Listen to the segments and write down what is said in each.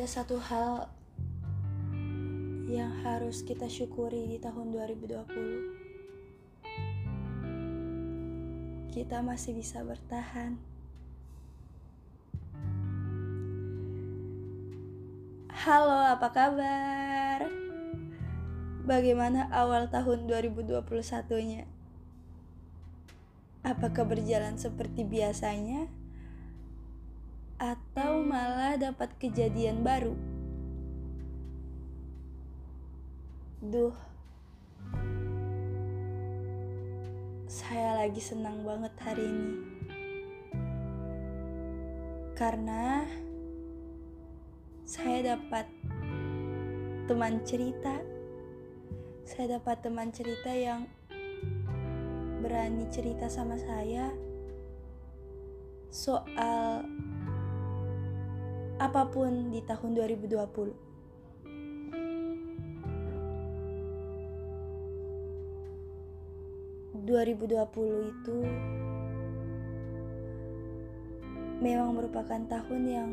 ada satu hal yang harus kita syukuri di tahun 2020. Kita masih bisa bertahan. Halo, apa kabar? Bagaimana awal tahun 2021-nya? Apakah berjalan seperti biasanya? Atau malah dapat kejadian baru? Duh, saya lagi senang banget hari ini. Karena saya dapat teman cerita. Saya dapat teman cerita yang berani cerita sama saya soal apa pun di tahun 2020. 2020 itu memang merupakan tahun yang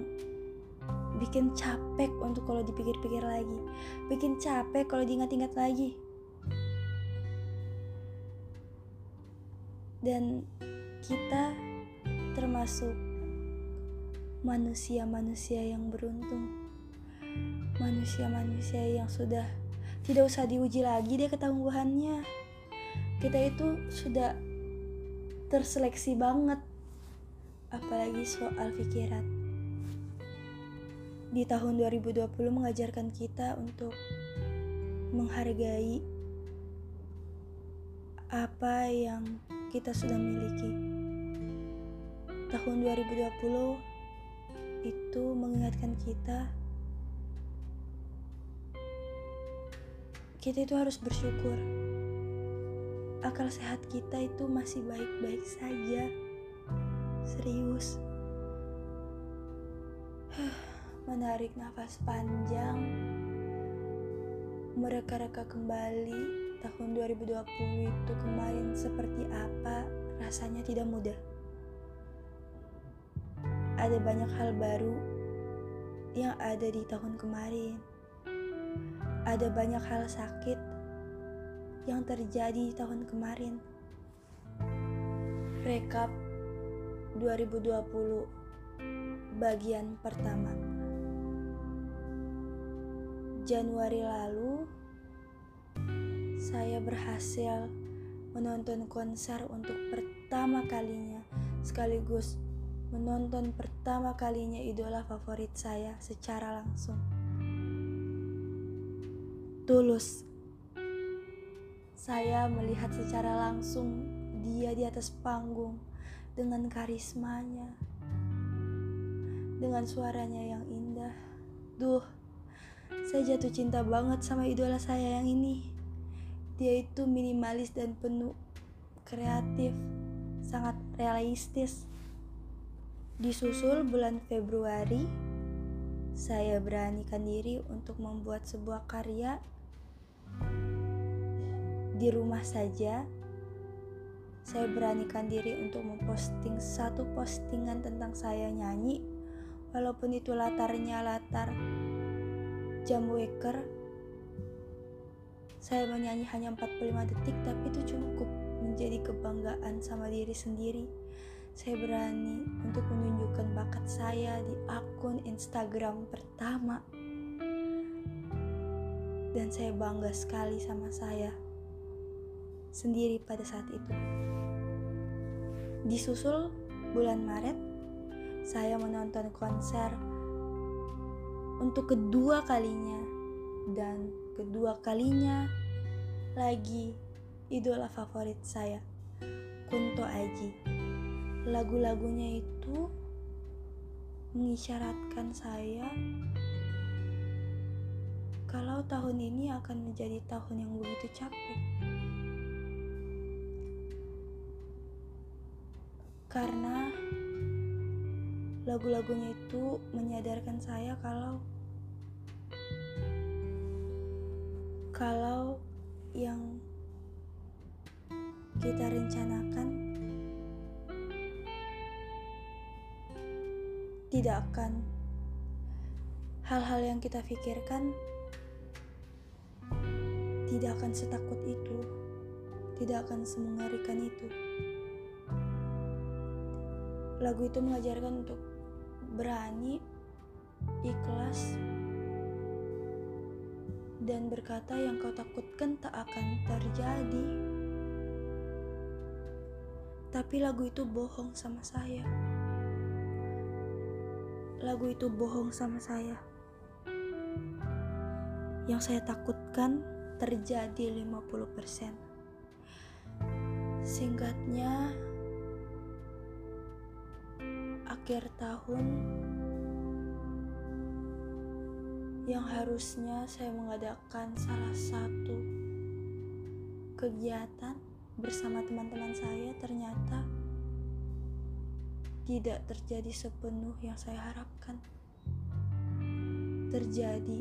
bikin capek untuk kalau dipikir-pikir lagi, bikin capek kalau diingat-ingat lagi. Dan kita termasuk manusia-manusia yang beruntung. Manusia-manusia yang sudah tidak usah diuji lagi deh ketangguhannya kita itu sudah terseleksi banget apalagi soal pikiran di tahun 2020 mengajarkan kita untuk menghargai apa yang kita sudah miliki. Tahun 2020 itu mengingatkan kita kita itu harus bersyukur akal sehat kita itu masih baik-baik saja. Serius. Menarik nafas panjang. Mereka-reka kembali tahun 2020 itu kemarin seperti apa rasanya tidak mudah. Ada banyak hal baru yang ada di tahun kemarin. Ada banyak hal sakit yang terjadi tahun kemarin. Rekap 2020 bagian pertama. Januari lalu saya berhasil menonton konser untuk pertama kalinya sekaligus menonton pertama kalinya idola favorit saya secara langsung. Tulus saya melihat secara langsung dia di atas panggung dengan karismanya, dengan suaranya yang indah. Duh, saya jatuh cinta banget sama idola saya yang ini. Dia itu minimalis dan penuh kreatif, sangat realistis. Disusul bulan Februari, saya beranikan diri untuk membuat sebuah karya di rumah saja, saya beranikan diri untuk memposting satu postingan tentang saya nyanyi, walaupun itu latarnya latar jam waker. Saya menyanyi hanya 45 detik, tapi itu cukup menjadi kebanggaan sama diri sendiri. Saya berani untuk menunjukkan bakat saya di akun Instagram pertama. Dan saya bangga sekali sama saya sendiri pada saat itu. Disusul bulan Maret, saya menonton konser untuk kedua kalinya dan kedua kalinya lagi idola favorit saya, Kunto Aji. Lagu-lagunya itu mengisyaratkan saya kalau tahun ini akan menjadi tahun yang begitu capek. karena lagu-lagunya itu menyadarkan saya kalau kalau yang kita rencanakan tidak akan hal-hal yang kita pikirkan tidak akan setakut itu, tidak akan semengerikan itu. Lagu itu mengajarkan untuk berani, ikhlas, dan berkata yang kau takutkan tak akan terjadi. Tapi lagu itu bohong sama saya. Lagu itu bohong sama saya. Yang saya takutkan terjadi 50%. Singkatnya, akhir tahun yang harusnya saya mengadakan salah satu kegiatan bersama teman-teman saya ternyata tidak terjadi sepenuh yang saya harapkan. Terjadi,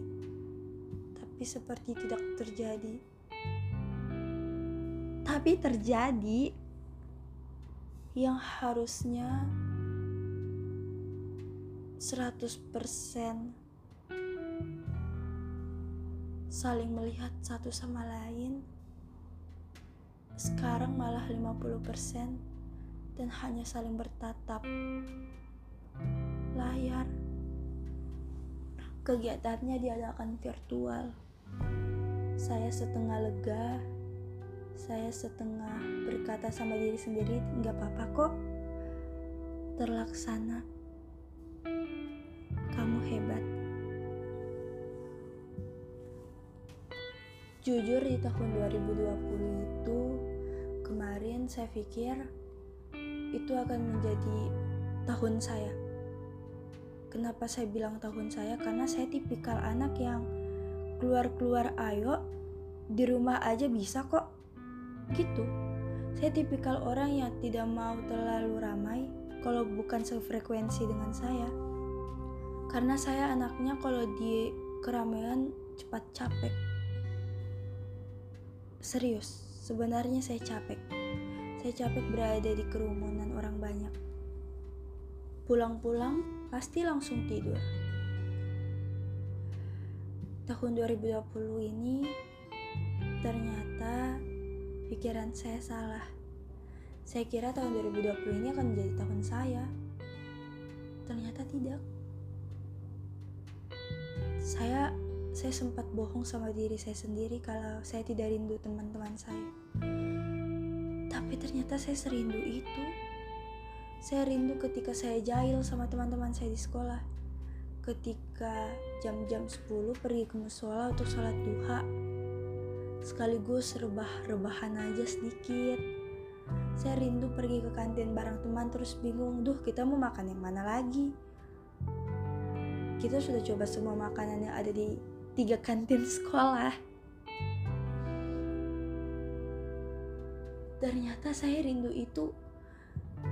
tapi seperti tidak terjadi. Tapi terjadi yang harusnya 100% saling melihat satu sama lain sekarang malah 50% dan hanya saling bertatap. Layar. Kegiatannya diadakan virtual. Saya setengah lega. Saya setengah berkata sama diri sendiri nggak apa-apa kok. Terlaksana. Kamu hebat. Jujur di tahun 2020 itu kemarin saya pikir itu akan menjadi tahun saya. Kenapa saya bilang tahun saya? Karena saya tipikal anak yang keluar-keluar ayo di rumah aja bisa kok. Gitu. Saya tipikal orang yang tidak mau terlalu ramai kalau bukan sefrekuensi dengan saya. Karena saya anaknya kalau di keramaian cepat capek Serius, sebenarnya saya capek. Saya capek berada di kerumunan orang banyak. Pulang-pulang pasti langsung tidur. Tahun 2020 ini ternyata pikiran saya salah. Saya kira tahun 2020 ini akan menjadi tahun saya. Ternyata tidak. Saya saya sempat bohong sama diri saya sendiri kalau saya tidak rindu teman-teman saya. Ternyata saya serindu itu. Saya rindu ketika saya jahil sama teman-teman saya di sekolah. Ketika jam-jam 10 pergi ke musola untuk sholat duha. Sekaligus rebah-rebahan aja sedikit. Saya rindu pergi ke kantin bareng teman terus bingung, duh kita mau makan yang mana lagi? Kita sudah coba semua makanan yang ada di tiga kantin sekolah. Ternyata saya rindu itu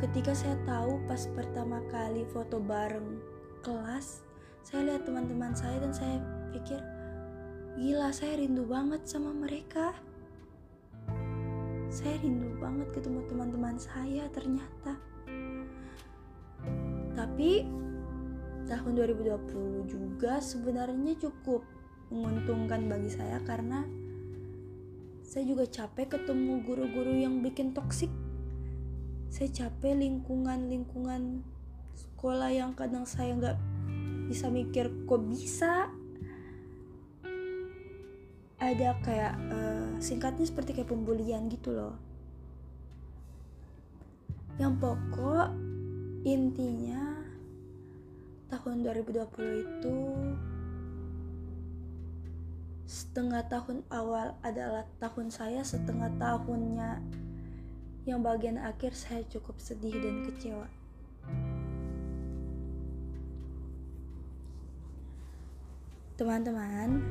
ketika saya tahu pas pertama kali foto bareng kelas, saya lihat teman-teman saya dan saya pikir, gila saya rindu banget sama mereka. Saya rindu banget ketemu teman-teman saya ternyata. Tapi tahun 2020 juga sebenarnya cukup menguntungkan bagi saya karena saya juga capek ketemu guru-guru yang bikin toksik saya capek lingkungan-lingkungan sekolah yang kadang saya nggak bisa mikir kok bisa? Ada kayak uh, singkatnya seperti kayak pembulian gitu loh. Yang pokok intinya tahun 2020 itu setengah tahun awal adalah tahun saya, setengah tahunnya yang bagian akhir saya cukup sedih dan kecewa. Teman-teman,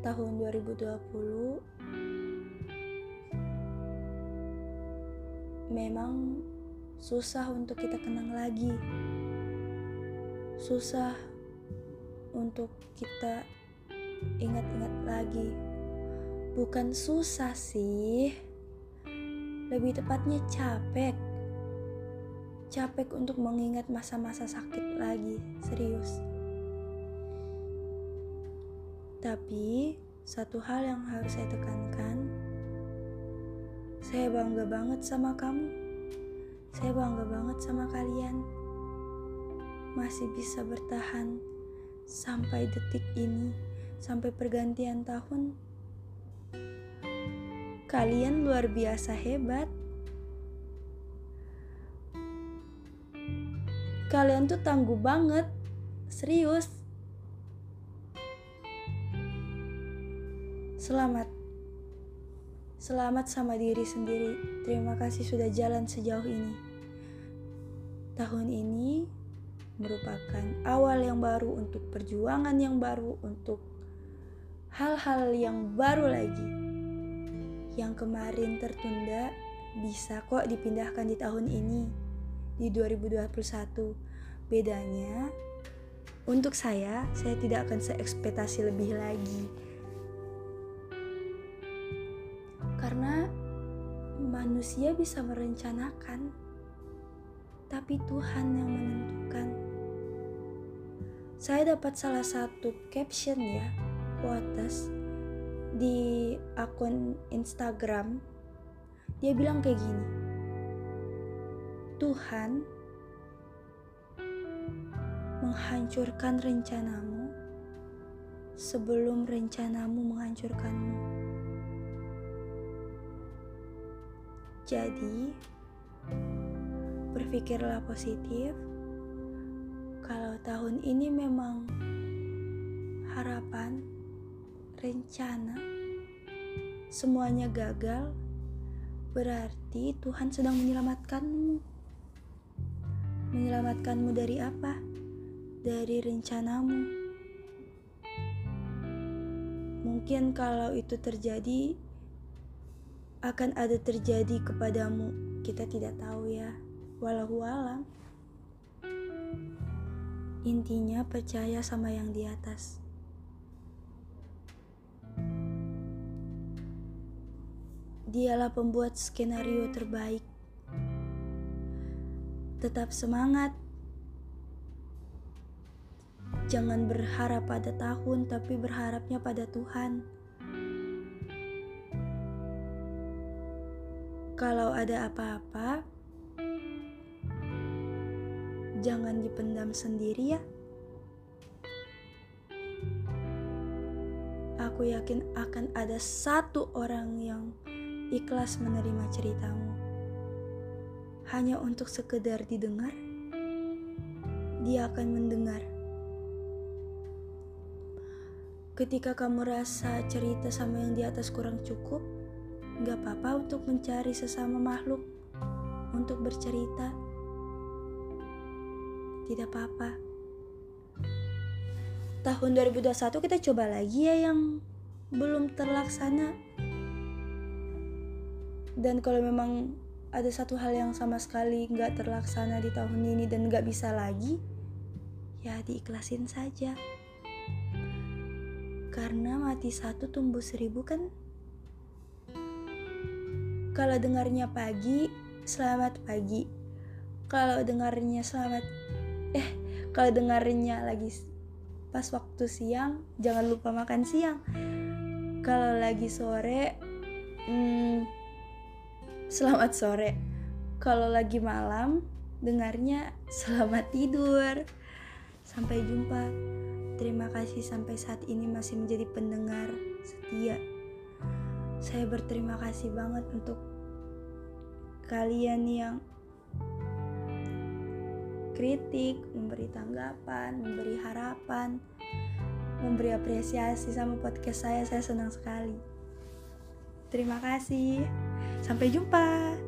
tahun 2020 memang susah untuk kita kenang lagi. Susah untuk kita ingat-ingat lagi. Bukan susah sih. Lebih tepatnya capek. Capek untuk mengingat masa-masa sakit lagi, serius. Tapi satu hal yang harus saya tekankan, saya bangga banget sama kamu. Saya bangga banget sama kalian. Masih bisa bertahan sampai detik ini, sampai pergantian tahun. Kalian luar biasa hebat. Kalian tuh tangguh banget, serius. Selamat. Selamat sama diri sendiri. Terima kasih sudah jalan sejauh ini. Tahun ini merupakan awal yang baru untuk perjuangan yang baru, untuk hal-hal yang baru lagi. Yang kemarin tertunda bisa kok dipindahkan di tahun ini, di 2021. Bedanya, untuk saya, saya tidak akan seekspektasi lebih lagi Karena manusia bisa merencanakan, tapi Tuhan yang menentukan. Saya dapat salah satu caption ya, quotes di akun Instagram. Dia bilang kayak gini. Tuhan menghancurkan rencanamu sebelum rencanamu menghancurkanmu. Jadi, berpikirlah positif. Kalau tahun ini memang harapan, rencana, semuanya gagal, berarti Tuhan sedang menyelamatkanmu. Menyelamatkanmu dari apa? Dari rencanamu. Mungkin kalau itu terjadi, akan ada terjadi kepadamu. Kita tidak tahu ya. Walau alam. Intinya percaya sama yang di atas. Dialah pembuat skenario terbaik. Tetap semangat. Jangan berharap pada tahun, tapi berharapnya pada Tuhan. Kalau ada apa-apa, jangan dipendam sendiri ya. Aku yakin akan ada satu orang yang ikhlas menerima ceritamu. Hanya untuk sekedar didengar, dia akan mendengar. Ketika kamu rasa cerita sama yang di atas kurang cukup, Gak apa-apa untuk mencari sesama makhluk untuk bercerita. Tidak apa-apa. Tahun 2021 kita coba lagi ya yang belum terlaksana. Dan kalau memang ada satu hal yang sama sekali nggak terlaksana di tahun ini dan nggak bisa lagi, ya diikhlasin saja. Karena mati satu tumbuh seribu kan kalau dengarnya pagi, selamat pagi. Kalau dengarnya selamat eh kalau dengarnya lagi pas waktu siang, jangan lupa makan siang. Kalau lagi sore, hmm, selamat sore. Kalau lagi malam, dengarnya selamat tidur. Sampai jumpa. Terima kasih sampai saat ini masih menjadi pendengar setia. Saya berterima kasih banget untuk kalian yang kritik, memberi tanggapan, memberi harapan, memberi apresiasi sama podcast saya. Saya senang sekali. Terima kasih. Sampai jumpa.